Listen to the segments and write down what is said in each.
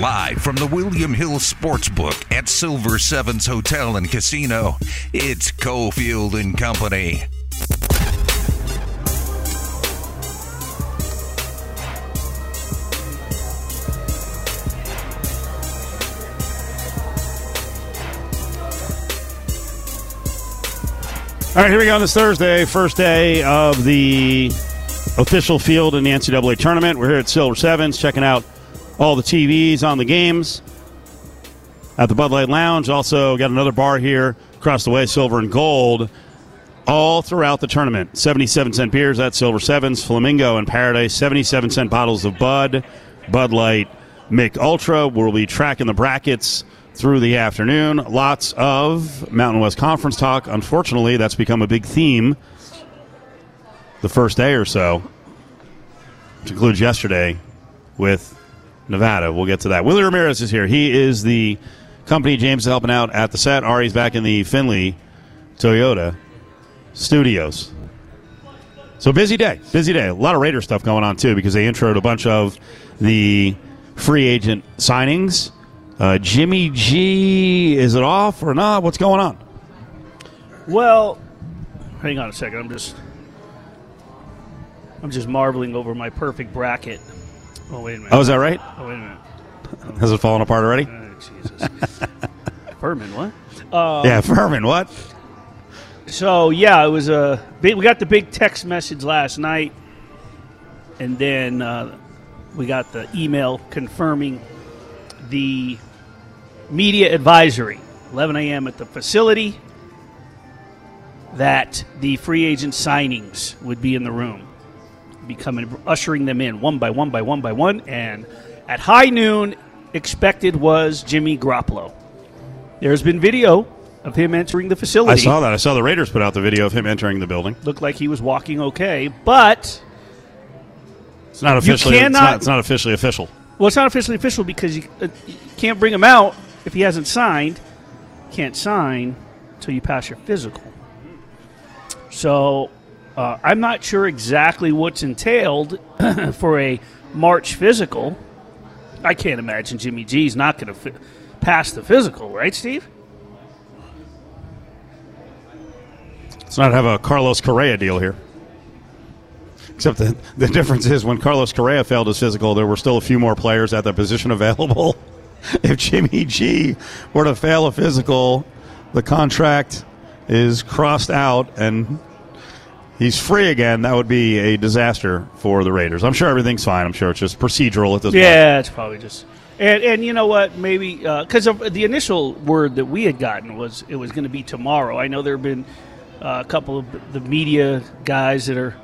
Live from the William Hill Sportsbook at Silver Sevens Hotel and Casino, it's Cofield and Company. All right, here we go on this Thursday, first day of the official field in the NCAA tournament. We're here at Silver Sevens, checking out all the TVs on the games at the Bud Light Lounge. Also, got another bar here across the way, Silver and Gold, all throughout the tournament. 77 cent beers at Silver Sevens, Flamingo and Paradise, 77 cent bottles of Bud, Bud Light, Mick Ultra. We'll be tracking the brackets through the afternoon. Lots of Mountain West Conference talk. Unfortunately, that's become a big theme the first day or so, which includes yesterday with Nevada. We'll get to that. Willie Ramirez is here. He is the company James is helping out at the set. Ari's back in the Findlay Toyota studios. So busy day, busy day. A lot of Raider stuff going on too because they introed a bunch of the free agent signings. Uh, Jimmy G, is it off or not? What's going on? Well, hang on a second. I'm just I'm just marveling over my perfect bracket. Oh wait a minute. Oh, is that right? Oh wait a minute. Has it fallen apart already? Oh, Jesus. Furman, what? Uh, yeah, Furman, what? So yeah, it was a big, we got the big text message last night, and then uh, we got the email confirming the media advisory, 11 a.m. at the facility, that the free agent signings would be in the room, be coming, ushering them in one by one by one by one, and at high noon, expected was Jimmy Garoppolo. There's been video of him entering the facility. I saw that. I saw the Raiders put out the video of him entering the building. Looked like he was walking okay, but It's not officially. cannot- it's, not, it's not officially official. well, it's not officially official because you, uh, you can't bring him out if he hasn't signed. Can't sign until you pass your physical. So uh, I'm not sure exactly what's entailed for a March physical. I can't imagine Jimmy G's not going to pass the physical, right, Steve? Let's not have a Carlos Correa deal here. Except the, the difference is when Carlos Correa failed his physical, there were still a few more players at the position available. if Jimmy G were to fail a physical, the contract is crossed out and he's free again. That would be a disaster for the Raiders. I'm sure everything's fine. I'm sure it's just procedural at this point. Yeah, it's probably just. And, and you know what? Maybe because of the initial word that we had gotten was it was going to be tomorrow. I know there have been uh, a couple of the media guys that are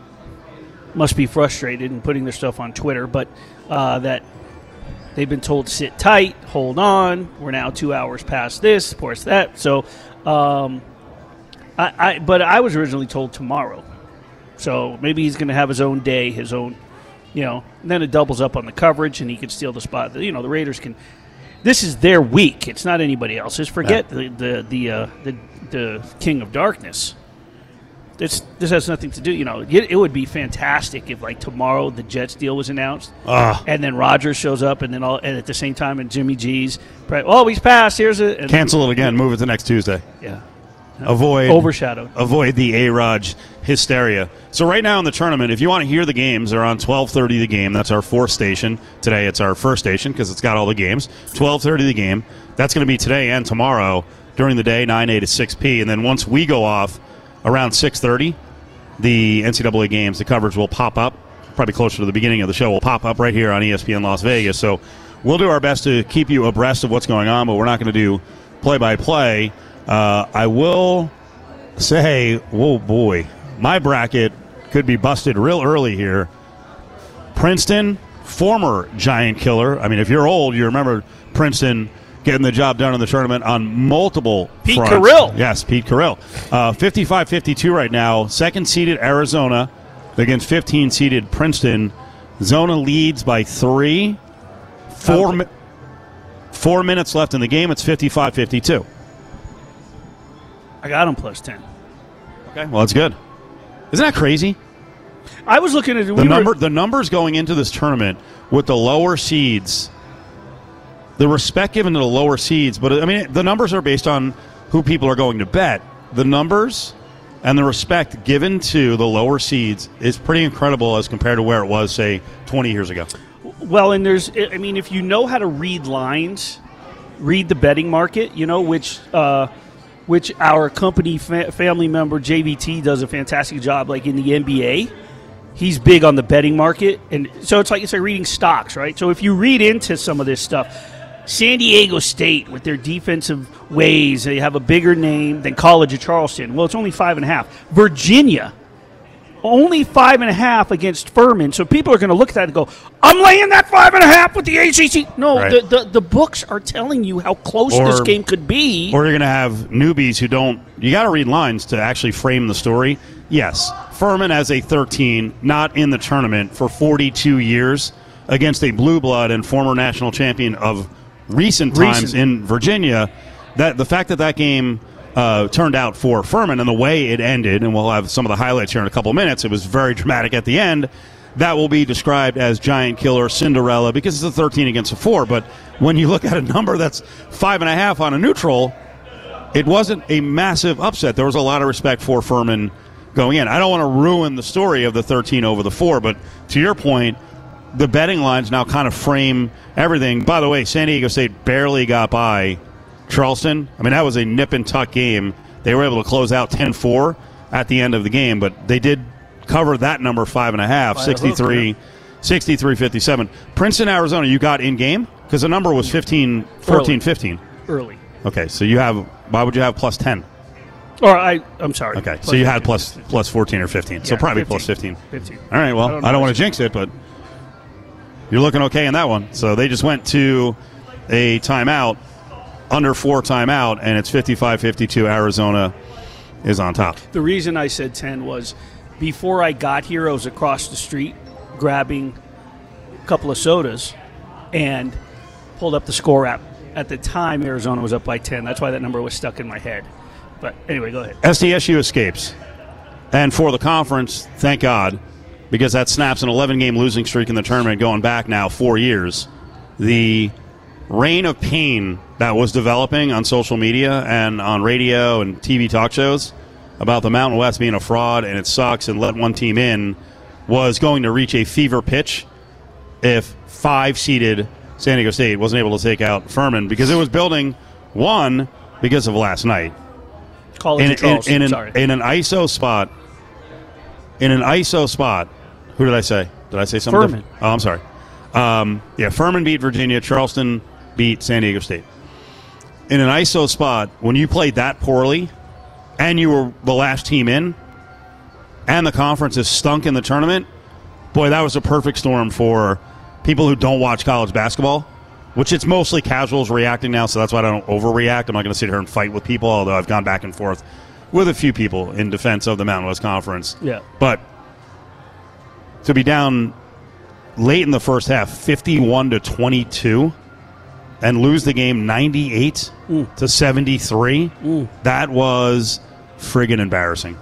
must be frustrated and putting their stuff on Twitter, but uh, that they've been told to sit tight, hold on. We're now two hours past this, of course that. So, um, I, I but I was originally told tomorrow. So maybe he's going to have his own day, his own, you know. And then it doubles up on the coverage, and he can steal the spot. You know, the Raiders can. This is their week. It's not anybody else's. Forget the the the, uh, the the King of Darkness. This this has nothing to do. You know, it, it would be fantastic if like tomorrow the Jets deal was announced, Ah. and then Rodgers shows up, and then all and at the same time, and Jimmy G's. Oh, he's passed. Here's it. Cancel it again. Move it to next Tuesday. Yeah. Avoid Overshadowed. avoid the A Raj hysteria. So right now in the tournament, if you want to hear the games, they're on twelve thirty the game. That's our fourth station. Today it's our first station because it's got all the games. Twelve thirty the game. That's going to be today and tomorrow during the day, nine a to six p. And then once we go off around six thirty, the NCAA games, the coverage will pop up. Probably closer to the beginning of the show, will pop up right here on ESPN Las Vegas. So we'll do our best to keep you abreast of what's going on, but we're not going to do play by play. I will say, whoa, boy, my bracket could be busted real early here. Princeton, former Giant killer. I mean, if you're old, you remember Princeton getting the job done in the tournament on multiple Pete fronts. Carril. Yes, Pete Carril. Uh, 55-52 right now. Second seeded Arizona against 15 seeded Princeton. Zona leads by three. Four, mi- four minutes left in the game. It's 55-52. I got him plus ten. Okay, well, that's good. Isn't that crazy? I was looking at The we were- number, the numbers going into this tournament with the lower seeds the respect given to the lower seeds, but I mean the numbers are based on who people are going to bet. The numbers and the respect given to the lower seeds is pretty incredible as compared to where it was, say, 20 years ago. Well, and there's, I mean, if you know how to read lines, read the betting market, you know, which uh, which our company fa- family member JVT does a fantastic job, like in the NBA. He's big on the betting market, and so it's like it's like reading stocks, right? So if you read into some of this stuff, San Diego State with their defensive ways, they have a bigger name than College of Charleston. Well, it's only five and a half. Virginia only five and a half against Furman. So people are going to look at that and go, I'm laying that five and a half with the ACC. No, Right. the, the, the books are telling you how close Or- this game could be. Or you're going to have newbies who don't. You got to read lines to actually frame the story. Yes, Furman as a 13, not in the tournament for 42 years against a blue blood and former national champion of recent times Recent. in Virginia. That the fact that that game uh, turned out for Furman and the way it ended, and we'll have some of the highlights here in a couple minutes. It was very dramatic at the end. That will be described as giant killer Cinderella because it's a 13 against a four. But when you look at a number that's five and a half on a neutral, it wasn't a massive upset. There was a lot of respect for Furman going in. I don't want to ruin the story of the 13 over the 4, but to your point, the betting lines now kind of frame everything. By the way, San Diego State barely got by Charleston. I mean, that was a nip and tuck game. They were able to close out 10 4 at the end of the game, but they did cover that number five and a half, By a hook, 63 63 57. Princeton, Arizona, you got in game? Because the number was 15 14 15. early. Okay, so you have, why would you have plus 10? Or I, I'm sorry. Okay, so you had 15. plus plus 14 or 15. so probably plus 15. 15. All right, well, I I don't don't, want to jinx it, but you're looking okay in that one. So they just went to a timeout, under four timeout, and it's 55 52. Arizona is on top. The reason I said 10 was before I got here, I was across the street grabbing a couple of sodas and pulled up the score app. At the time, Arizona was up by 10. That's why that number was stuck in my head. But anyway, go ahead. SDSU escapes. And for the conference, thank God, because that snaps an 11 game losing streak in the tournament going back now four years. The reign of pain that was developing on social media and on radio and TV talk shows about the Mountain West being a fraud and it sucks and let one team in was going to reach a fever pitch if five seeded San Diego State wasn't able to take out Furman because it was building one because of last night College in, in, in, sorry. an, in an ISO spot. In an ISO spot, who did I say? Did I say something? Furman. different? Oh, I'm sorry. Um, yeah, Furman beat Virginia. Charleston beat San Diego State. In an ISO spot, when you played that poorly, and you were the last team in, and the conference is stunk in the tournament, boy, that was a perfect storm for people who don't watch college basketball. Which it's mostly casuals reacting now, so that's why I don't overreact. I'm not going to sit here and fight with people, although I've gone back and forth with a few people in defense of the Mountain West Conference. Yeah. But to be down late in the first half, 51 to 22, and lose the game 98 to 73, that was friggin' embarrassing.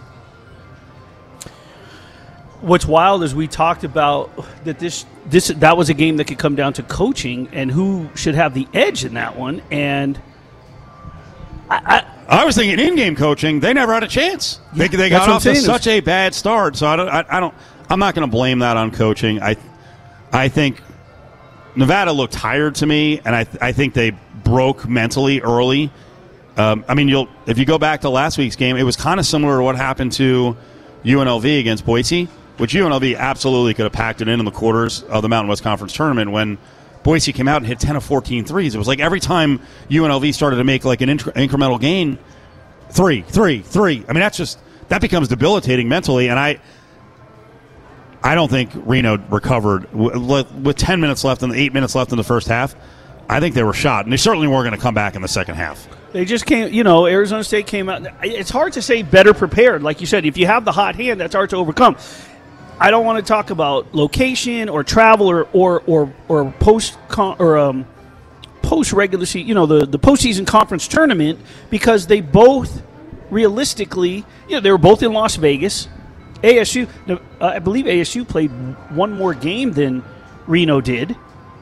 What's wild is we talked about that this this that was a game that could come down to coaching and who should have the edge in that one. And I, I, I was thinking in-game coaching, they never had a chance. they they got off to such a bad start, so I don't. I, I don't. I'm not going to blame that on coaching. I, I think Nevada looked tired to me, and I I think they broke mentally early. Um, I mean, you'll if you go back to last week's game, it was kind of similar to what happened to UNLV against Boise, which UNLV absolutely could have packed it in in the quarters of the Mountain West Conference tournament when Boise came out and hit 10 of 14 threes. It was like every time UNLV started to make like an incre- incremental gain, three, three, three. I mean, that's just that becomes debilitating mentally, and I. I don't think Reno recovered with with 10 minutes left and 8 minutes left in the first half. I think they were shot, and they certainly weren't going to come back in the second half. They just came, you know, Arizona State came out. It's hard to say better prepared. Like you said, if you have the hot hand, that's hard to overcome. I don't want to talk about location or travel or or or, or post con- or um, post regular season, you know, the the postseason conference tournament because they both realistically, you know, they were both in Las Vegas. ASU, uh, I believe ASU played one more game than Reno did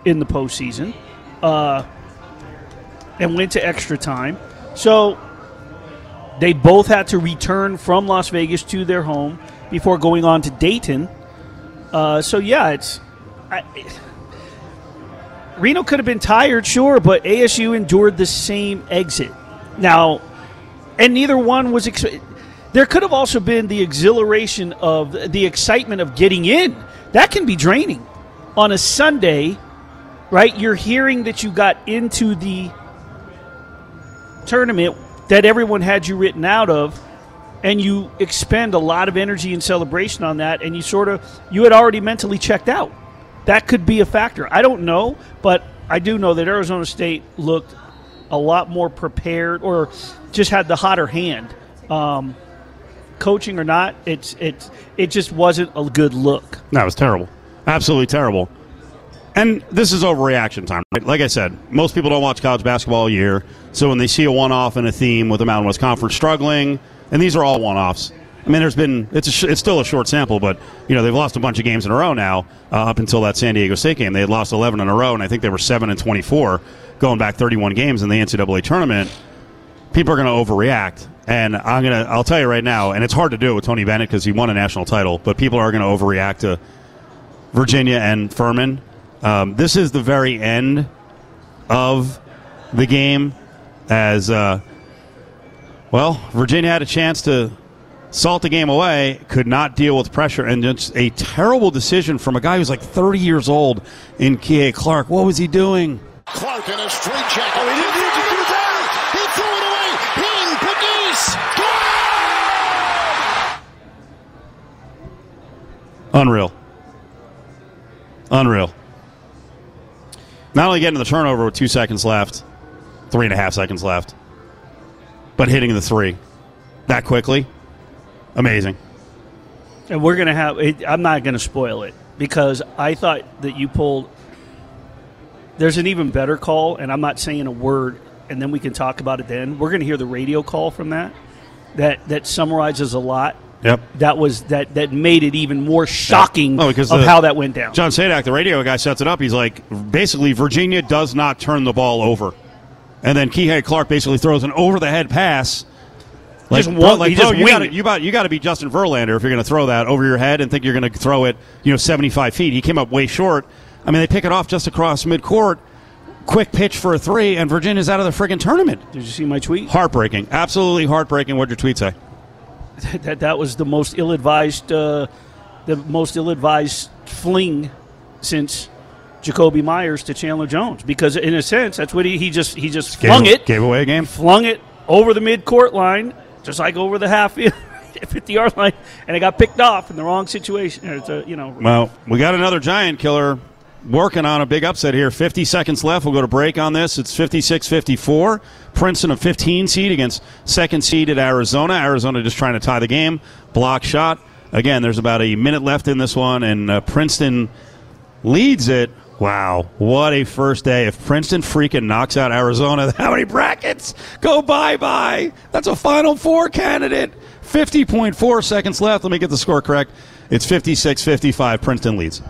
in the postseason. Uh, and went to extra time. So they both had to return from Las Vegas to their home before going on to Dayton. Uh, so yeah, it's I, Reno could have been tired, sure, but ASU endured the same exit. Now, and neither one was. There could have also been the exhilaration of the excitement of getting in. That can be draining on a Sunday, right? You're hearing that you got into the tournament that everyone had you written out of and you expend a lot of energy and celebration on that and you sort of you had already mentally checked out that could be a factor i don't know but i do know that arizona state looked a lot more prepared or just had the hotter hand um, coaching or not it's it's it just wasn't a good look No, it was terrible. Absolutely terrible. And this is overreaction time. Right? Like I said, most people don't watch college basketball all year. So when they see a one off and a theme with the Mountain West Conference struggling, and these are all one offs. I mean, there's been it's sh- it's still a short sample, but you know they've lost a bunch of games in a row now. Uh, up until that San Diego State game, they had lost 11 in a row, and I think they were seven and 24 going back 31 games in the NCAA tournament. People are going to overreact, and I'm gonna I'll tell you right now, and it's hard to do with Tony Bennett because he won a national title, but people are to overreact to Virginia and Furman. Um, this is the very end of the game, as uh, well. Virginia had a chance to salt the game away, could not deal with pressure, and just a terrible decision from a guy who's like 30 years old in Kie Clark. What was he doing? Clark in a straight jacket. Oh, he didn't need to do that. Unreal. Unreal. Not only getting the turnover with two seconds left, three and a half seconds left, but hitting the three that quickly. Amazing. And we're going to have, I'm not going to spoil it because I thought that you pulled, there's an even better call, and I'm not saying a word, and then we can talk about it then. We're going to hear the radio call from that, that, that summarizes a lot. Yep. That was that that made it even more shocking Oh, because of the- how that went down. John Sadak, the radio guy, sets it up. He's like, basically, Virginia does not turn the ball over. And then Kihei Clark basically throws an over the head pass. Like, Just won- like he bro, just you got you got you got to be Justin Verlander if you're going to throw that over your head and think you're going to throw it, you know, 75 feet. He came up way short. I mean, they pick it off just across midcourt. Quick pitch for a three, and Virginia's out of the friggin' tournament. Did you see my tweet? Heartbreaking, absolutely heartbreaking. What'd your tweet say? that that was the most ill-advised, uh, the most ill-advised fling since Jakobi Meyers to Chandler Jones. Because in a sense, that's what he, he just he just flung it, gave away a game. flung it over the mid-court line, just like over the half 50 yard line, and it got picked off in the wrong situation. It's a, you know, Well, we got another giant killer working on a big upset here. 50 seconds left. We'll go to break on this. It's 56 54. Princeton, a 15 seed against second seed at Arizona. Arizona just trying to tie the game. Block shot. Again, there's about a minute left in this one, and uh, Princeton leads it. Wow, what a first day. If Princeton freaking knocks out Arizona, how many brackets go bye bye? That's a Final Four candidate. 50.4 seconds left. Let me get the score correct. It's 56 55. Princeton leads.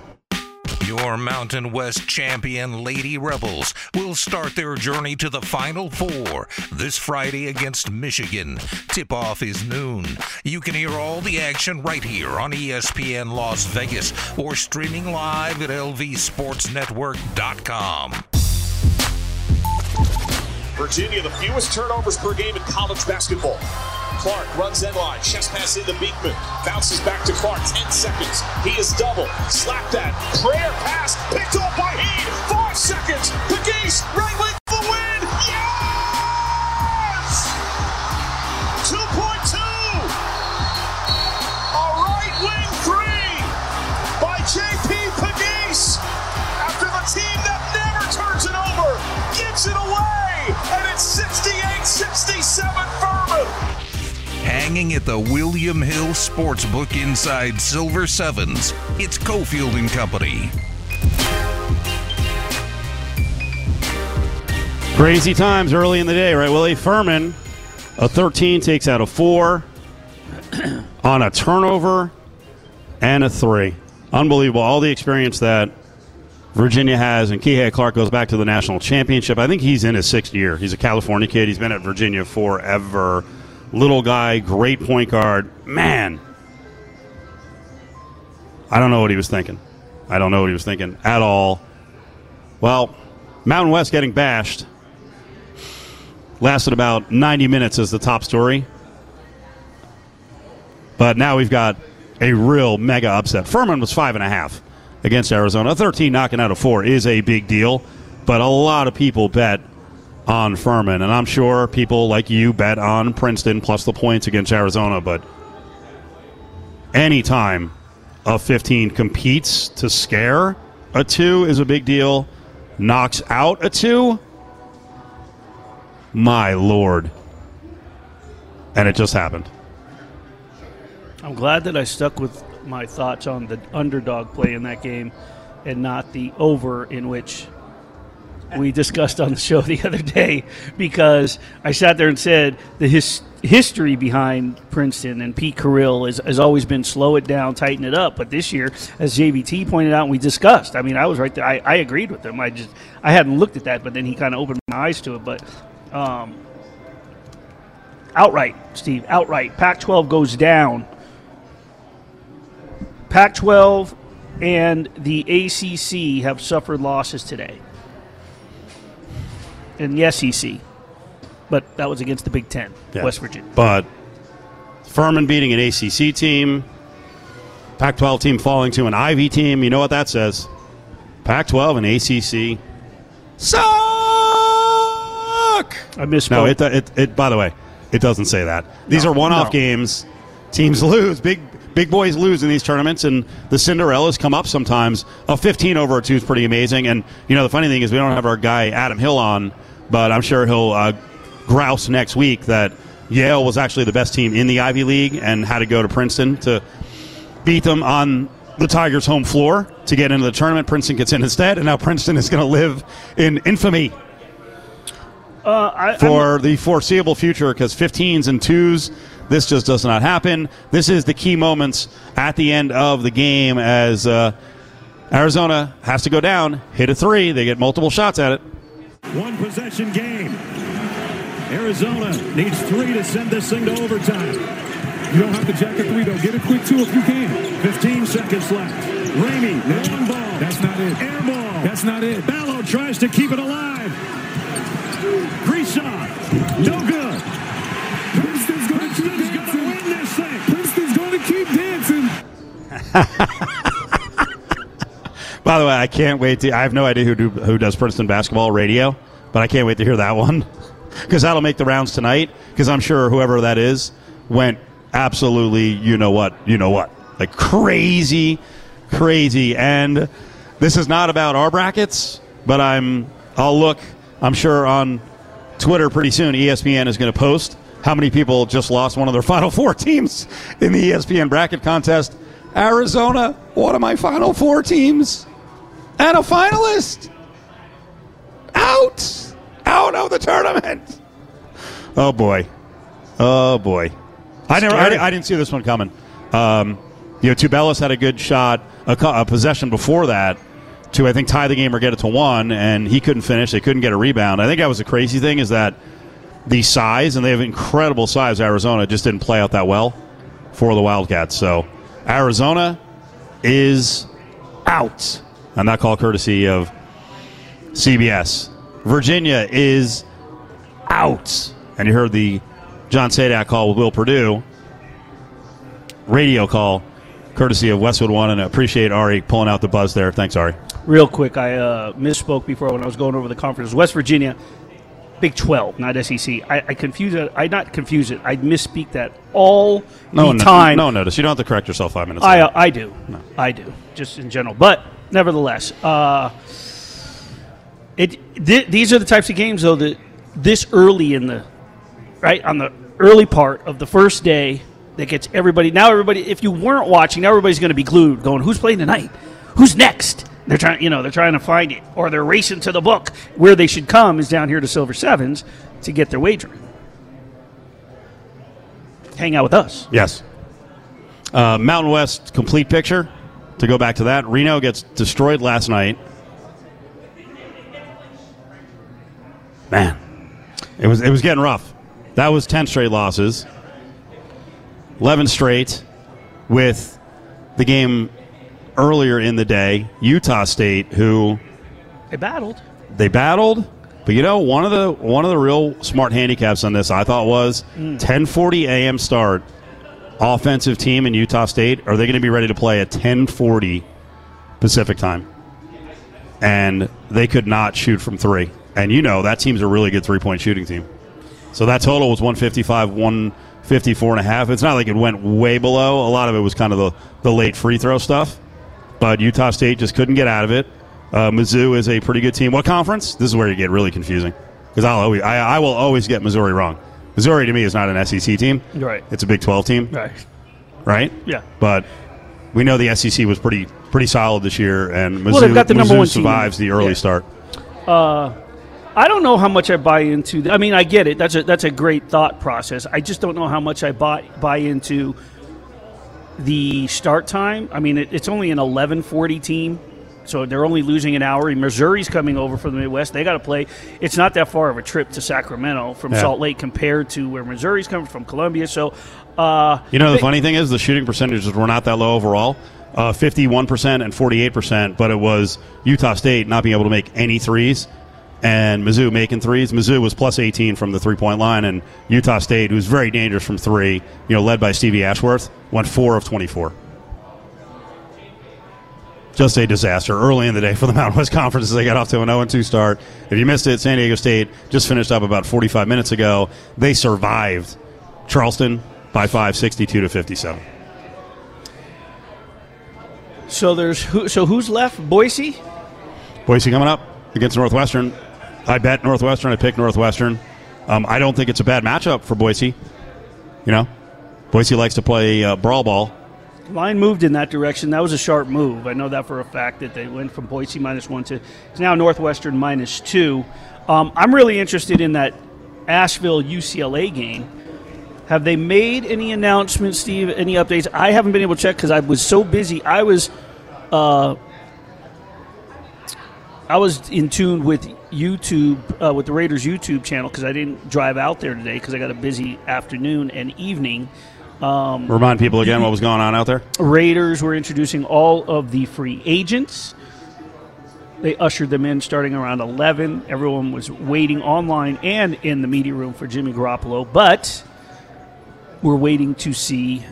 Your Mountain West champion Lady Rebels will start their journey to the Final Four this Friday against Michigan. Tip off is noon. You can hear all the action right here on ESPN Las Vegas or streaming live at lvsportsnetwork.com. Virginia, the fewest turnovers per game in college basketball. Clark runs end line, chest pass into Beekman, bounces back to Clark, 10 seconds. He is double, slap that, prayer pass, picked off by Hien, five seconds. Pegues, right wing Hanging at the William Hill Sportsbook inside Silver Sevens, it's Cofield and Company. Crazy times early in the day, right? Willie Furman, a 13 takes out a four on a turnover and a three. Unbelievable. All the experience that Virginia has, and Kihei Clark goes back to the national championship. I think he's in his sixth year. He's a California kid. He's been at Virginia forever. Little guy, great point guard. Man, I don't know what he was thinking. I don't know what he was thinking at all. Well, Mountain West getting bashed lasted about 90 minutes as the top story. But now we've got a real mega upset. Furman was five and a half against Arizona. 13 knocking out of four is a big deal, but a lot of people bet on Furman, and I'm sure people like you bet on Princeton plus the points against Arizona. But anytime a 15 competes to scare a two is a big deal, knocks out a two, my lord. And it just happened. I'm glad that I stuck with my thoughts on the underdog play in that game and not the over in which we discussed on the show the other day because I sat there and said the his, history behind Princeton and Pete Carril has, has always been slow it down, tighten it up. But this year, as JVT pointed out, and we discussed. I mean, I was right there. I, I agreed with him. I just I hadn't looked at that, but then he kind of opened my eyes to it. But um, outright, Steve, outright, Pac-12 goes down. Pac-12 and the ACC have suffered losses today in the SEC, but that was against the Big Ten, Yeah. West Virginia. But Furman beating an ACC team, Pac 12 team falling to an Ivy team, you know what that says? Pac 12 and ACC suck! I misspoke. No, it, it, it, by the way, it doesn't say that. These No, are one off no. games. Teams lose. Big big boys lose in these tournaments, and the Cinderellas come up sometimes. A 15 over a 2 is pretty amazing. And, you know, the funny thing is we don't have our guy Adam Hill on, but I'm sure he'll uh, grouse next week that Yale was actually the best team in the Ivy League and had to go to Princeton to beat them on the Tigers' home floor to get into the tournament. Princeton gets in instead, and now Princeton is going to live in infamy uh, I, I'm- for the foreseeable future because 15s and 2s this just does not happen this is the key moments at the end of the game as uh, arizona has to go down hit a three they get multiple shots at it One possession game. Arizona needs three to send this thing to overtime. You don't have to jack a three, though. Get a quick two if you can. 15 seconds left. Ramey, long ball. That's not it. Air ball. That's not it. Ballo tries to keep it alive. Kriisa, no good. Princeton's going to win this thing. Princeton's going to keep dancing. by the way i can't wait to i have no idea who, do, who does princeton basketball radio but i can't wait to hear that one. Because that'll make the rounds tonight because i'm sure whoever that is went absolutely you know what you know what like crazy crazy. And this is not about our brackets but i'm i'll look i'm sure on twitter pretty soon espn is going to post how many people just lost one of their final four teams in the espn bracket contest. Arizona one of my final four teams and a finalist! Out! Out of the tournament! Oh boy. Oh boy. I never I, I didn't see this one coming. Um, you know Tubelis had a good shot a, a possession before that to i think tie the game or get it to one and he couldn't finish. They couldn't get a rebound. I think that was the crazy thing is that the size and they have incredible size arizona just didn't play out that well for the wildcats. So arizona is out on that call courtesy of CBS. Virginia is out. And you heard the John Sadak call with Will Perdue. Radio call courtesy of Westwood One, and I appreciate Ari pulling out the buzz there. Thanks, Ari. Real quick, I uh, misspoke before when I was going over the conference. West Virginia, Big 12, not SEC. I, I confuse it. I not confuse it. I misspeak that all No, the no, time. no notice. You don't have to correct yourself five minutes. I, uh, I do. No. I do. Just in general. But nevertheless, uh, it th- these are the types of games, though, that this early in the right on the early part of the first day that gets everybody. Now, everybody, if you weren't watching, now everybody's going to be glued, going, "Who's playing tonight? Who's next?" They're trying, you know, they're trying to find it, or they're racing to the book. Where they should come is down here to Silver Sevens to get their wagering. Hang out with us. Yes. Uh, Mountain West complete picture to go back to that. Reno gets destroyed last night. Man, it was it was getting rough. That was ten straight losses, eleven straight, with the game earlier in the day, Utah State, who they battled. They battled, but you know one of the one of the real smart handicaps on this I thought was mm. 10:40 a.m. start Offensive team in Utah State are they going to be ready to play at 10:40 Pacific time? And they could not shoot from three. And you know that team's a really good three point shooting team. So that total was 155, 154 and a half. It's not like it went way below. A lot of it was kind of the, the late free throw stuff. But Utah State just couldn't get out of it. Uh, Mizzou is a pretty good team. What conference? This is where you get really confusing because I'll always, I, I will always get Missouri wrong. Missouri to me is not an SEC team. Right. It's a Big 12 team, Right. right? Yeah. But we know the SEC was pretty pretty solid this year, and Mizzou, Well, they've got the number Mizzou one team. survives the early Yeah. start. Uh, I don't know how much I buy into. The, I mean, I get it. That's a that's a great thought process. I just don't know how much I buy buy into the start time. I mean, it, it's only an eleven forty team, so they're only losing an hour. Missouri's coming over from the Midwest. They got to play. It's not that far of a trip to Sacramento from Yeah. Salt Lake compared to where Missouri's coming from, Columbia. So, uh, You know, the they- funny thing is the shooting percentages were not that low overall. Uh, 51% and 48%, but it was Utah State not being able to make any threes and Mizzou making threes. Mizzou was plus 18 from the three point line, and Utah State, who's very dangerous from three, you know, led by Stevie Ashworth, went 4 of 24. Just a disaster early in the day for the Mountain West Conference as they got off to an 0 2 start. If you missed it, San Diego State just finished up about 45 minutes ago. They survived Charleston by 5, 62 to 57. so there's who, so who's left? Boise. Boise coming up against Northwestern. I bet Northwestern. I picked Northwestern. Um, I don't think it's a bad matchup for Boise. You know, Boise likes to play uh, brawl ball. Line moved in that direction. That was a sharp move. I know that for a fact that they went from Boise minus one to it's now Northwestern minus two. Um, I'm really interested in that Asheville UCLA game. Have they made any announcements, Steve? Any updates? I haven't been able to check because I was so busy. I was, uh, I was in tune with YouTube, uh, with the Raiders YouTube channel because I didn't drive out there today because I got a busy afternoon and evening. Um, Remind people again what was going on out there. Raiders were introducing all of the free agents. They ushered them in starting around 11. Everyone was waiting online and in the media room for Jimmy Garoppolo, but we're waiting to see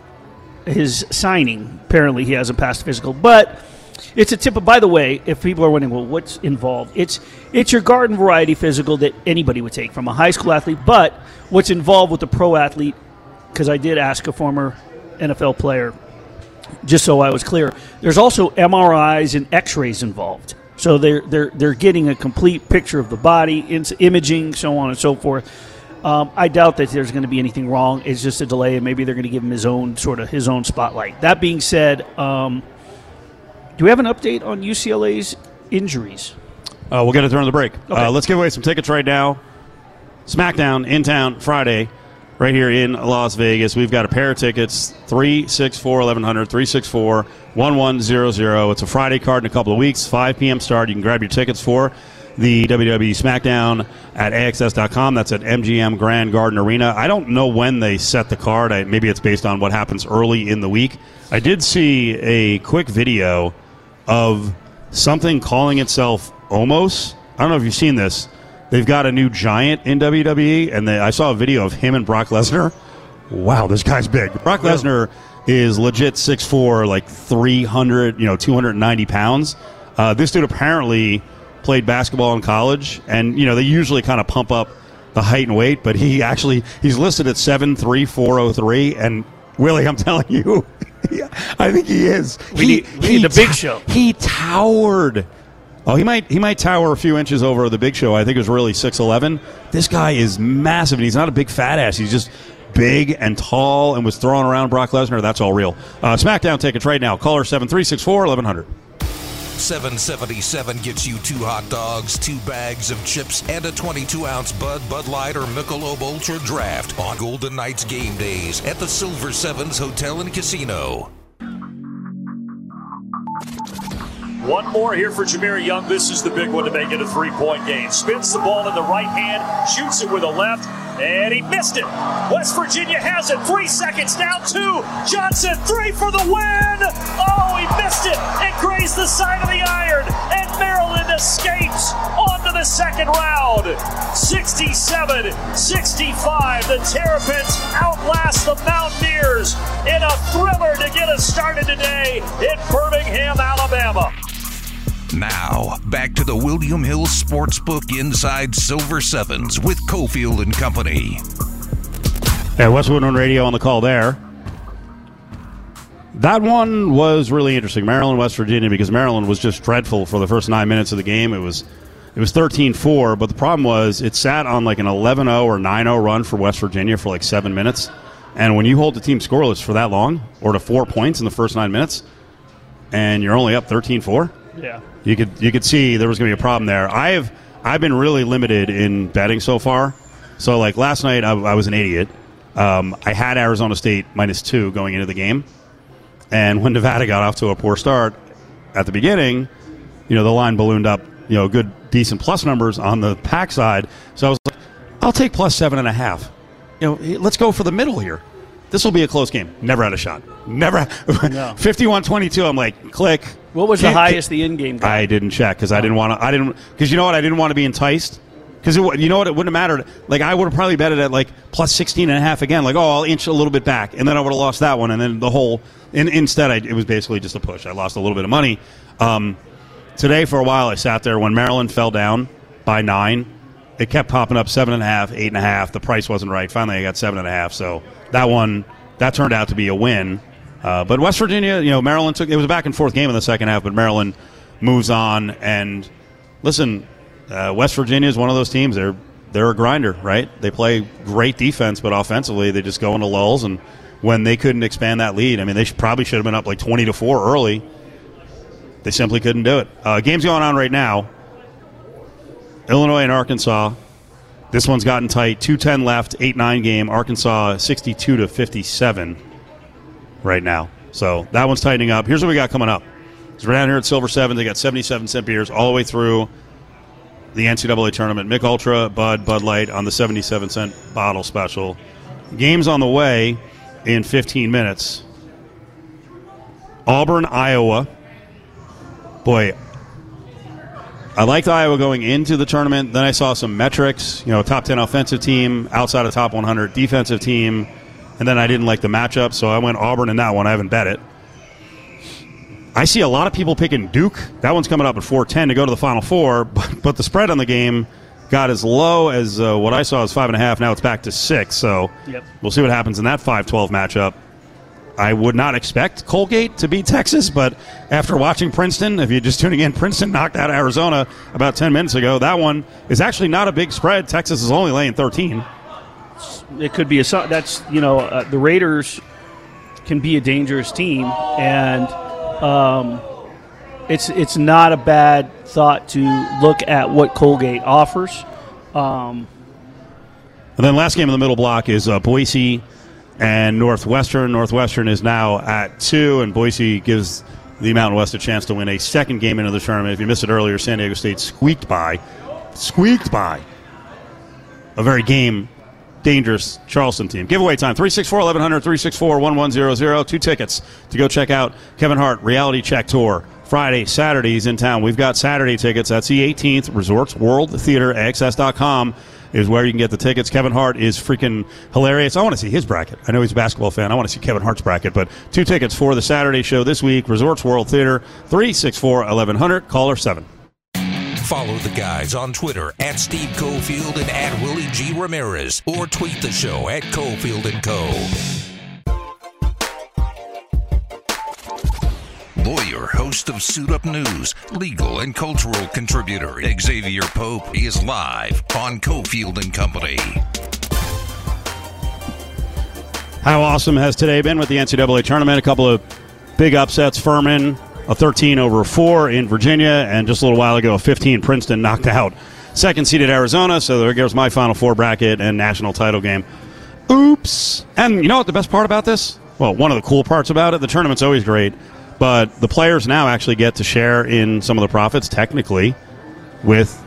his signing. Apparently, he hasn't passed physical, but it's a tip. Of, by the way, if people are wondering, well, what's involved? It's it's your garden variety physical that anybody would take from a high school athlete, but what's involved with the pro athlete? Because I did ask a former NFL player just so I was clear, there's also MRIs and X-rays involved. So they're they're they're getting a complete picture of the body, ins- imaging, so on and so forth. Um, I doubt that there's going to be anything wrong. It's just a delay, and maybe they're going to give him his own sort of his own spotlight. That being said, um, do we have an update on UCLA's injuries? Uh, we'll get it during the break. Okay. Uh, let's give away some tickets right now. SmackDown in town Friday, right here in Las Vegas. We've got a pair of tickets 364 1100, 364 1100. It's a Friday card in a couple of weeks, 5 p.m. start. You can grab your tickets for the WWE SmackDown at AXS.com. That's at MGM Grand Garden Arena. I don't know when they set the card. I, maybe it's based on what happens early in the week. I did see a quick video of something calling itself Omos. I don't know if you've seen this. They've got a new giant in WWE, and they, I saw a video of him and Brock Lesnar. Wow, this guy's big. Brock Lesnar is legit 6'4", like 300, you know, 290 pounds. Uh, this dude apparently played basketball in college, and, you know, they usually kind of pump up the height and weight, but he actually, he's listed at 7'3", 403, and Willie, I'm telling you, I think he is. We He- need- we he need the big show. He towered. Oh, he might he might tower a few inches over the big show. I think it was really six eleven. This guy is massive, and he's not a big fat ass. He's just big and tall, and was throwing around Brock Lesnar. That's all real. Uh, SmackDown tickets right now. Caller seven three six four eleven hundred. 777 gets you two hot dogs, two bags of chips, and a 22 ounce Bud, Bud Light, or Michelob Ultra Draft on Golden Knights game days at the Silver Sevens Hotel and Casino. One more here for Jahmir Young. This is the big one to make it a three point game. Spins the ball in the right hand, shoots it with a left, and he missed it. West Virginia has it. Three seconds down, two. Johnson, three for the win. Oh, he missed it. It grazed the side of the iron, and Maryland escapes onto the second round. 67 65. The Terrapins outlast the Mountaineers in a thriller to get us started today in Birmingham, Alabama. Now, back to the William Hill Sportsbook Inside Silver Sevens with Cofield and Company. Yeah, Westwood One radio on the call there. That one was really interesting, Maryland, West Virginia, because Maryland was just dreadful for the first nine minutes of the game. It was it was 13-4, but the problem was it sat on like an 11-0 or 9-0 run for West Virginia for like seven minutes. And when you hold the team scoreless for that long, or to four points in the first nine minutes, and you're only up 13-4, Yeah. You could you could see there was going to be a problem there. I have I've been really limited in betting so far. So like last night, I, I was an idiot. Um, I had Arizona State minus two going into the game, and when Nevada got off to a poor start at the beginning, you know the line ballooned up. You know, good decent plus numbers on the pack side. So I was like, I'll take plus seven and a half. You know, let's go for the middle here. This will be a close game. Never had a shot. Never. No. 51-22. I'm like, click. What was the highest the in-game got? I didn't check because I didn't want to. I didn't because you know what? I didn't want to be enticed. Because you know what? It wouldn't have mattered. Like I would have probably bet it at like plus 16 and a half again. Like oh, I'll inch a little bit back, and then I would have lost that one, and then the whole. In, instead, I, it was basically just a push. I lost a little bit of money. Um, today, for a while, I sat there when Maryland fell down by nine. It kept popping up seven and a half, eight and a half. The price wasn't right. Finally, I got seven and a half. So that one that turned out to be a win. Uh, but West Virginia, you know, Maryland took it was a back and forth game in the second half, but Maryland moves on. And listen, uh, West Virginia is one of those teams. They're they're a grinder, right? They play great defense, but offensively they just go into lulls. And when they couldn't expand that lead, I mean, they should, probably should have been up like twenty to four early. They simply couldn't do it. Uh, game's going on right now. Illinois and Arkansas. This one's gotten tight. 210 left, 8 9 game. Arkansas 62 to 57 right now. So that one's tightening up. Here's what we got coming up. We're down here at Silver 7. They got 77 cent beers all the way through the NCAA tournament. Mick Ultra, Bud, Bud Light on the 77 cent bottle special. Game's on the way in 15 minutes. Auburn, Iowa. Boy, I liked Iowa going into the tournament. Then I saw some metrics, you know, top 10 offensive team, outside of top 100 defensive team. And then I didn't like the matchup, so I went Auburn in that one. I haven't bet it. I see a lot of people picking Duke. That one's coming up at 410 to go to the Final Four, but, but the spread on the game got as low as uh, what I saw as 5.5. Now it's back to 6. So Yep. we'll see what happens in that 5 12 matchup. I would not expect Colgate to beat Texas, but after watching Princeton, if you're just tuning in, Princeton knocked out Arizona about 10 minutes ago. That one is actually not a big spread. Texas is only laying 13. it could be a that's you know uh, the Raiders can be a dangerous team, and um, it's it's not a bad thought to look at what Colgate offers. Um, And then last game in the middle block is uh, Boise and Northwestern. Northwestern is now at two, and Boise gives the Mountain West a chance to win a second game into the tournament. If you missed it earlier, San Diego State squeaked by, squeaked by a very game dangerous Charleston team. Giveaway time 364 1100 364 1100. Two tickets to go check out Kevin Hart Reality Check Tour. Friday, Saturdays in town. We've got Saturday tickets. That's the 18th. Resorts World Theater, AXS.com is where you can get the tickets. Kevin Hart is freaking hilarious. I want to see his bracket. I know he's a basketball fan. I want to see Kevin Hart's bracket. But two tickets for the Saturday show this week. Resorts World Theater, 364 1100. Caller 7. Follow the guys on Twitter at Steve Cofield and at Willie G. Ramirez, or tweet the show at Cofield and Co. Lawyer, host of Suit Up News, legal and cultural contributor Exavier Pope is live on Cofield and Company. How awesome has today been with the NCAA tournament? A couple of big upsets. Furman, a 13 over 4 in Virginia, and just a little while ago, a 15 Princeton knocked out second seeded Arizona. So there goes my Final Four bracket and national title game. Oops. And you know what the best part about this? Well, one of the cool parts about it, the tournament's always great. But the players now actually get to share in some of the profits technically with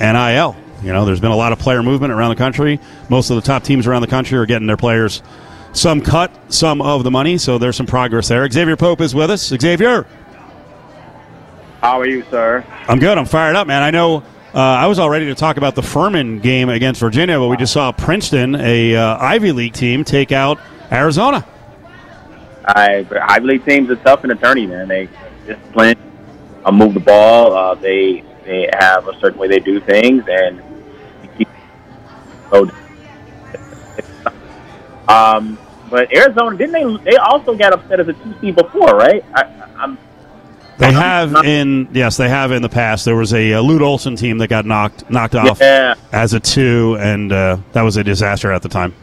NIL. You know, there's been a lot of player movement around the country. Most of the top teams around the country are getting their players some cut, some of the money. So there's some progress there. Exavier Pope is with us. Exavier. How are you, sir? I'm good. I'm fired up, man. I know uh, I was all ready to talk about the Furman game against Virginia, but we just saw Princeton, a uh, Ivy League team, take out Arizona. I, Ivy League teams are tough in the tourney, man. They discipline, uh, move the ball. Uh, they they have a certain way they do things, and keep so. Um, but Arizona didn't they? They also got upset as a two seed before, right? I, I'm They have in yes, they have in the past. There was a, uh Lute Olson team that got knocked knocked off Yeah. as a two, and uh, that was a disaster at the time.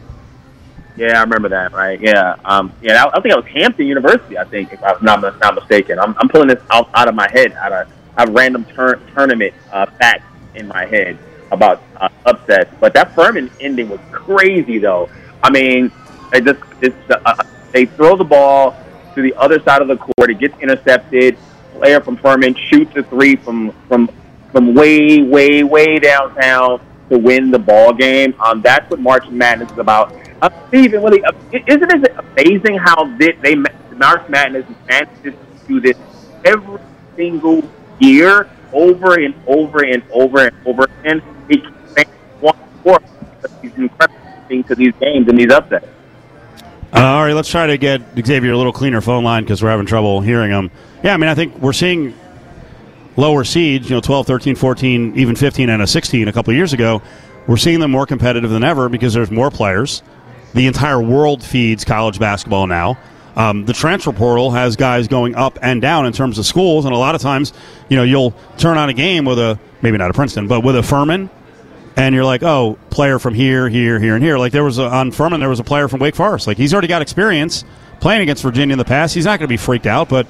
Yeah, I remember that. Right? Yeah. Um, yeah. I, I think it was Hampton University. I think, if I'm not, not mistaken. I'm, I'm pulling this out, out of my head. Out of I have random tur- tournament uh, facts in my head about uh, upsets. But that Furman ending was crazy, though. I mean, they just it's, uh, they throw the ball to the other side of the court. It gets intercepted. Player from Furman shoots a three from from from way, way, way downtown to win the ball game. Um, that's what March Madness is about. Uh, Steve, and Willie, uh, isn't it amazing how they, they March Madness manages to do this every single year, over and over and over and over again? It keeps one more these incredible things to these games and these upsets. Uh, all right, let's try to get Exavier a little cleaner phone line because we're having trouble hearing him. Yeah, I mean, I think we're seeing lower seeds, you know, 12, 13, 14, even 15 and a 16 a couple years ago. We're seeing them more competitive than ever because there's more players. The entire world feeds college basketball now. Um, the transfer portal has guys going up and down in terms of schools, and a lot of times, you know, you'll turn on a game with a maybe not a Princeton, but with a Furman, and you're like, oh, player from here, here, here, and here. Like there was a, on Furman, there was a player from Wake Forest. Like he's already got experience playing against Virginia in the past. He's not going to be freaked out. But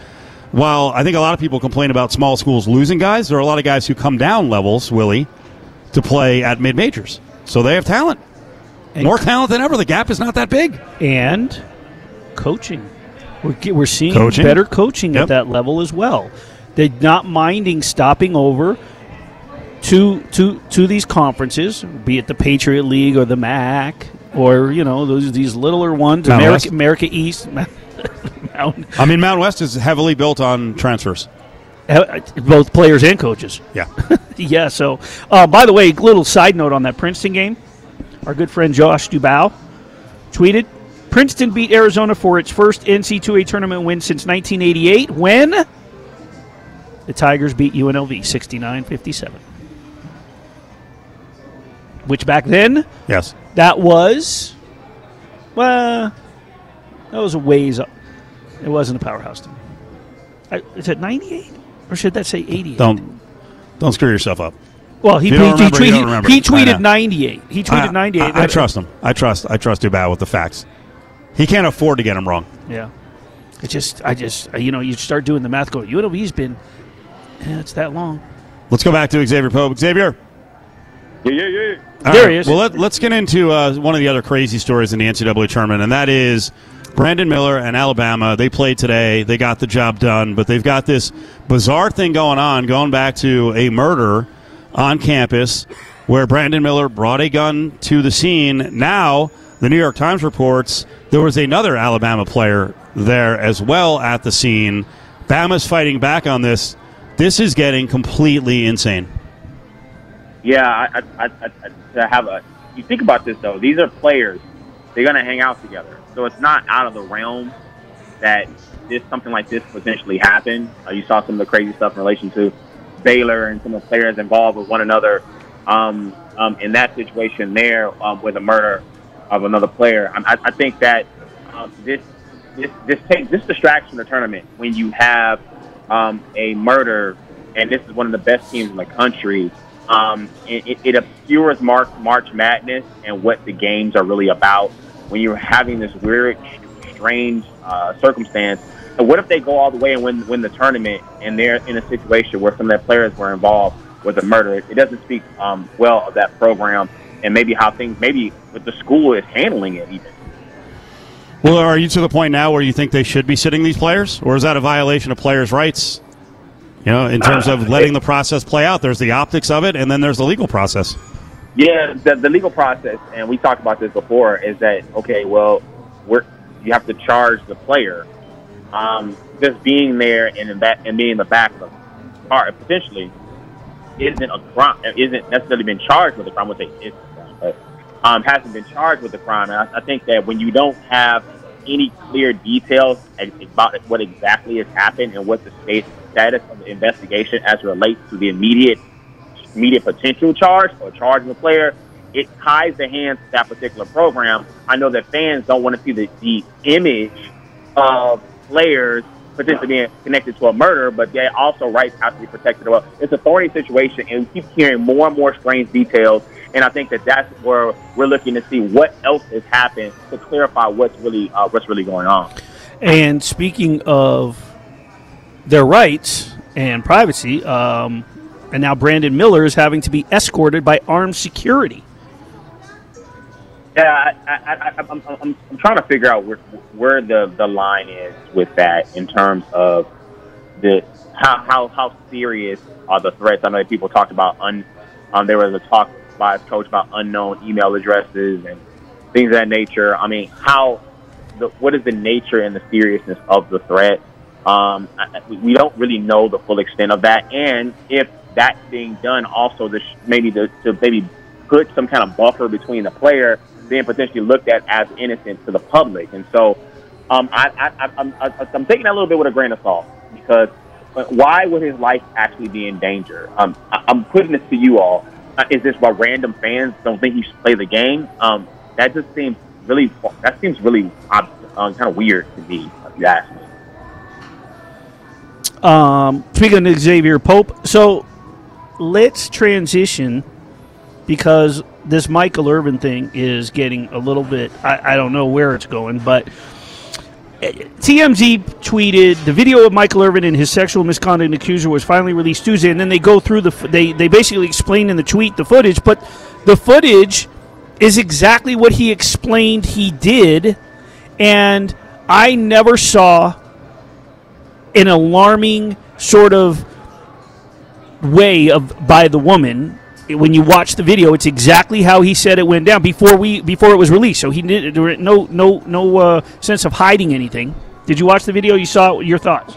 while I think a lot of people complain about small schools losing guys, there are a lot of guys who come down levels, Willie, to play at mid majors. So they have talent, And more talent than ever. The gap is not that big. and coaching. We're, we're seeing Coaching? better coaching Yep. at that level as well. They're not minding stopping over to to to these conferences, be it the Patriot League or the MAC or you know those these littler ones, America, America East. Mountain, I mean, Mountain West is heavily built on transfers. uh, both players and coaches. Yeah. Yeah. So, uh, by the way, little side note on that Princeton game. Our good friend Josh Dubow tweeted: Princeton beat Arizona for its first NCAA tournament win since 1988 when the Tigers beat UNLV 69-57. Which back then yes. that was well, that was a ways up. It wasn't a powerhouse team. I, is it 98 or should that say 88? Don't don't screw yourself up. Well, he, If you he, don't he, tweeted, he tweeted 98. He tweeted I, 98. I, I trust him. I trust. I trust Dubow with the facts. He can't afford to get him wrong. Yeah. It just, I just, uh, you know, you start doing the math going, UNLV's been, yeah, it's that long. Let's go back to Exavier Pope. Exavier. Yeah, yeah, yeah. All There right. he is. Well, let, let's get into uh, one of the other crazy stories in the NCAA tournament, and that is Brandon Miller and Alabama. They played today. They got the job done, but they've got this bizarre thing going on, going back to a murder on campus where Brandon Miller brought a gun to the scene. Now, the New York Times reports there was another Alabama player there as well at the scene. Bama's fighting back on this. This is getting completely insane. Yeah, I, I, I, to have a. You think about this though; these are players. They're going to hang out together, so it's not out of the realm that this something like this potentially happen. Uh, you saw some of the crazy stuff in relation to Baylor and some of the players involved with one another um, um, in that situation there um, with the murder of another player. I, I- I think that um, this this this takes this distracts from the tournament when you have um, a murder, and this is one of the best teams in the country. Um, it, it, it obscures March, March Madness and what the games are really about when you're having this weird, strange uh, circumstance. And what if they go all the way and win, win the tournament, and they're in a situation where some of their players were involved with a murder? It, it doesn't speak um, well of that program and maybe how things, maybe what the school is handling it even. Well, are you to the point now where you think they should be sitting these players, or is that a violation of players' rights? You know, in terms of letting the process play out, there's the optics of it, and then there's the legal process. Yeah, the, the legal process, and we talked about this before, is that okay? Well, we're you have to charge the player. Um, just being there and in back and being in the back of the car potentially isn't a crime. Isn't necessarily been charged with a crime. I would say it's but um, hasn't been charged with a crime. And I, I think that when you don't have any clear details about what exactly has happened and what the state status of the investigation as relates to the immediate immediate potential charge or charging the player, it ties the hands to that particular program. I know that fans don't want to see the, the image of players potentially being connected to a murder, but they also rights have to be protected. Well, it's a thorny situation, and we keep hearing more and more strange details. And I think that that's where we're looking to see what else has happened to clarify what's really uh, what's really going on. And speaking of their rights and privacy, um, and now Brandon Miller is having to be escorted by armed security. Yeah, I, I, I'm, I'm, trying to figure out where, where the, the line is with that in terms of the how, how, how serious are the threats. I know that people talked about un, um, there was a talk by his coach about unknown email addresses and things of that nature. I mean, how the, what is the nature and the seriousness of the threat? Um, I, we don't really know the full extent of that, and if that's being done, also the, maybe the, to maybe put some kind of buffer between the player being potentially looked at as innocent to the public. And so um, I, I, I'm, I'm taking that a little bit with a grain of salt because why would his life actually be in danger? Um, I, I'm putting this to you all. Uh, is this why random fans don't think he should play the game? Um, that just seems really that seems really uh, kind of weird to me, if you ask me. Um, speaking of Exavier Pope, so let's transition because this Michael Irvin thing is getting a little bit. I, I don't know where it's going, but eh, TMZ tweeted the video of Michael Irvin and his sexual misconduct accuser was finally released Tuesday, and then they go through the they they basically explain in the tweet the footage, but the footage is exactly what he explained he did, and I never saw an alarming sort of way of by the woman when you watch the video, it's exactly how he said it went down before we before it was released. So he did no no no uh, sense of hiding anything. Did you watch the video? You saw it, your thoughts?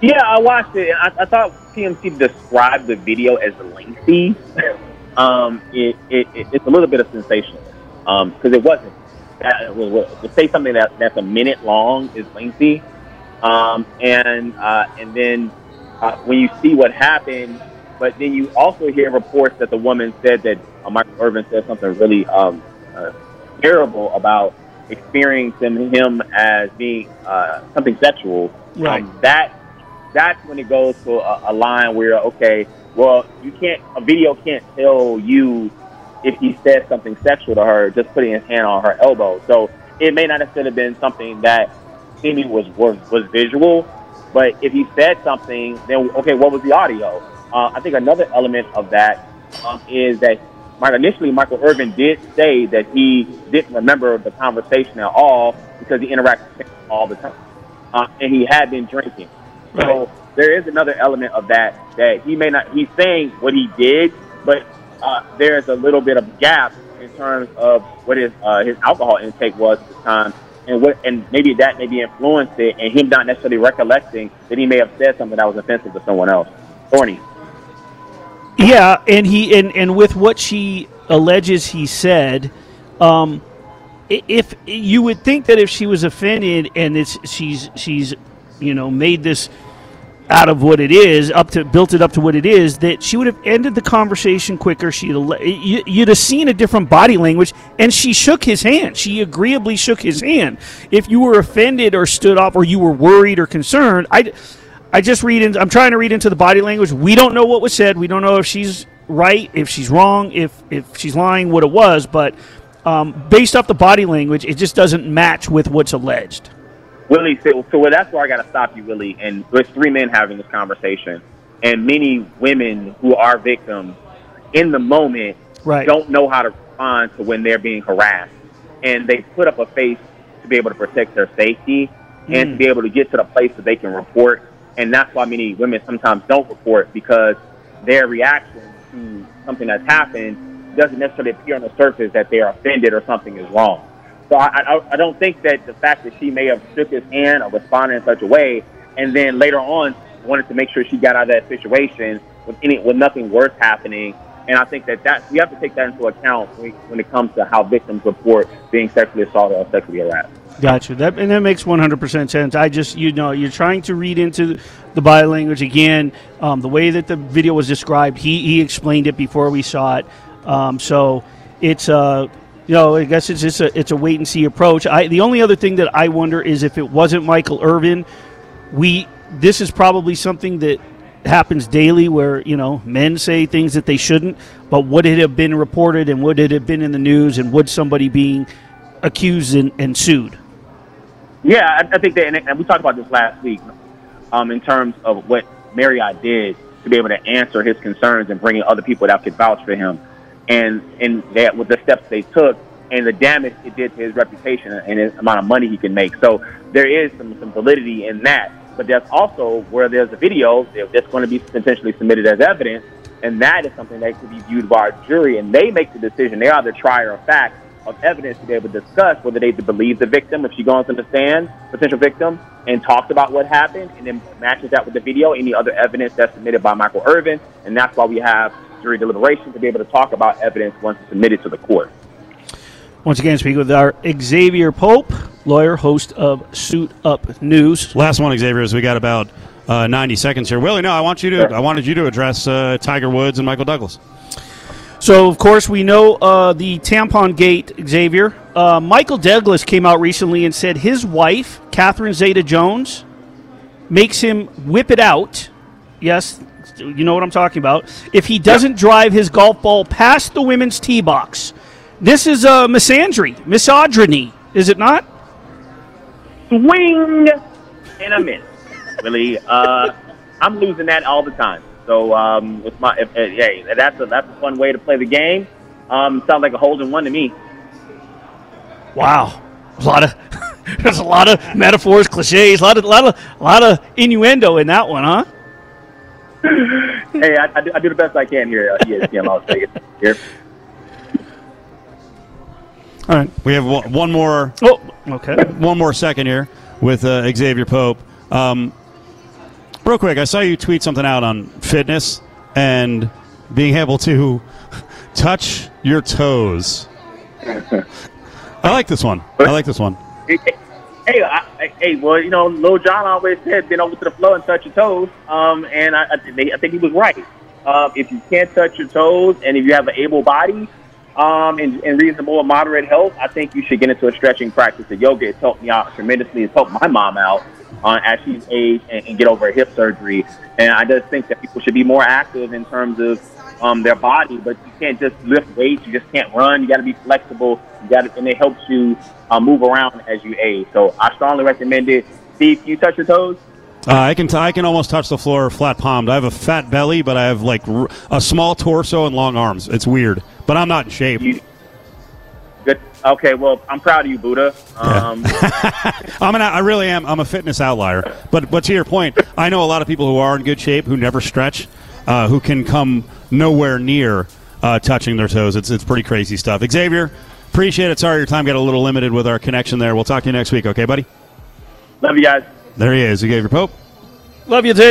Yeah, I watched it. I, I thought TMZ described the video as lengthy. um, it, it, it, it's a little bit of sensational because um, it wasn't. That, to say something that that's a minute long is lengthy, um, and uh, and then uh, when you see what happened but then you also hear reports that the woman said that uh, Michael Irvin said something really um, uh, terrible about experiencing him as being uh, something sexual. Right. Um, that that's when it goes to a, a line where okay, well, you can't a video can't tell you if he said something sexual to her just putting his hand on her elbow. So it may not necessarily have been something that seeming was was was visual, but if he said something, then okay, what was the audio? Uh, I think another element of that um, is that initially Michael Irvin did say that he didn't remember the conversation at all because he interacted all the time, uh, and he had been drinking. Right. So there is another element of that that he may not. He's saying what he did, but uh, there's a little bit of gap in terms of what his uh, his alcohol intake was at the time, and what and maybe that maybe influenced it, and him not necessarily recollecting that he may have said something that was offensive to someone else. Thorny. Yeah, and he and and with what she alleges he said, um, if you would think that if she was offended and it's she's she's you know made this out of what it is up to built it up to what it is that she would have ended the conversation quicker. She'd you'd have seen a different body language and she shook his hand. She agreeably shook his hand. If you were offended or stood up or you were worried or concerned i I just read in. I'm trying to read into the body language. We don't know what was said. We don't know if she's right, if she's wrong, if if she's lying, what it was. But um, based off the body language, it just doesn't match with what's alleged. Willie, so, so well, that's where I got to stop you, Willie. And there's three men having this conversation, and many women who are victims in the moment right. don't know how to respond to when they're being harassed, and they put up a face to be able to protect their safety and to be able to get to the place that they can report. And that's why many women sometimes don't report because their reaction to something that's happened doesn't necessarily appear on the surface that they are offended or something is wrong. So I, I, I don't think that the fact that she may have shook his hand or responded in such a way, and then later on wanted to make sure she got out of that situation with any with nothing worse happening. And I think that that we have to take that into account when, when it comes to how victims report being sexually assaulted or sexually harassed. Gotcha. That and that makes one hundred percent sense. I just you know you're trying to read into the body language again. Um, the way that the video was described, he he explained it before we saw it. Um, so it's uh you know I guess it's just a it's a wait and see approach. I the only other thing that I wonder is if it wasn't Michael Irvin, we this is probably something that happens daily where you know men say things that they shouldn't but would it have been reported and would it have been in the news and would somebody being accused and, and sued Yeah, I, I think that, and, and we talked about this last week, um, in terms of what Marriott did to be able to answer his concerns and bringing other people that could vouch for him, and and that with the steps they took and the damage it did to his reputation and the amount of money he can make. So there is some, some validity in that, but there's also where there's a video that's going to be potentially submitted as evidence, and that is something that could be viewed by a jury, and they make the decision. They are the trier of fact of evidence to be able to discuss whether they believe the victim if she goes on the stand, potential victim, and talks about what happened, and then matches that with the video, any other evidence that's submitted by Michael Irvin, and that's why we have jury deliberation to be able to talk about evidence once it's submitted to the court. once again speak with our Exavier Pope lawyer host of suit up news Last one, Exavier, is we got about uh, 90 seconds here. Willie, no, I want you to. Sure. I wanted you to address uh, Tiger Woods and Michael Douglas. So, of course, we know uh, the tampon gate, Exavier. Uh, Michael Douglas came out recently and said his wife, Catherine Zeta Jones, makes him whip it out. Yes, you know what I'm talking about. If he doesn't drive his golf ball past the women's tee box. This is uh, misandry, misogyny, is it not? Swing in a minute, really. Uh, I'm losing that all the time. So um, with my, if, uh, hey, that's a that's a fun way to play the game. Um, sounds like a hold in one to me. Wow, a lot of there's a lot of metaphors, cliches, a lot of lot of a lot of innuendo in that one, huh? hey, I, I, do, I do the best I can here. Uh, ESPN Las Vegas here. All right, we have one, one more. Oh, okay. One more second here with uh, Exavier Pope. Um, real quick, I saw you tweet something out on fitness and being able to touch your toes. I like this one. I like this one. Hey, hey, I, hey, well, you know, Lil Jon always said, "Bend over to the floor and touch your toes." Um, and I, I, think- he was right. Um, if you can't touch your toes, and if you have an able body, um, and, and reasonable or moderate health, I think you should get into a stretching practice of yoga. It's helped me out tremendously. It's helped my mom out uh, as she's aged and, and get over a hip surgery. And I just think that people should be more active in terms of um, their body, but you can't just lift weights. You just can't run. You got to be flexible. You got and it helps you uh, move around as you age. So I strongly recommend it. Steve, can you touch your toes? Uh, I can t- I can almost touch the floor flat palmed. I have a fat belly, but I have like r- a small torso and long arms. It's weird, but I'm not in shape. You. Okay. Well, I'm proud of you, Buddha. Um, I'm an, I really am. I'm a fitness outlier. But but to your point, I know a lot of people who are in good shape who never stretch, uh, who can come nowhere near uh, touching their toes. It's it's pretty crazy stuff. Exavier, appreciate it. Sorry your time got a little limited with our connection there. We'll talk to you next week. Okay, buddy. love you guys. There he is. Exavier Pope. Love you, Tape.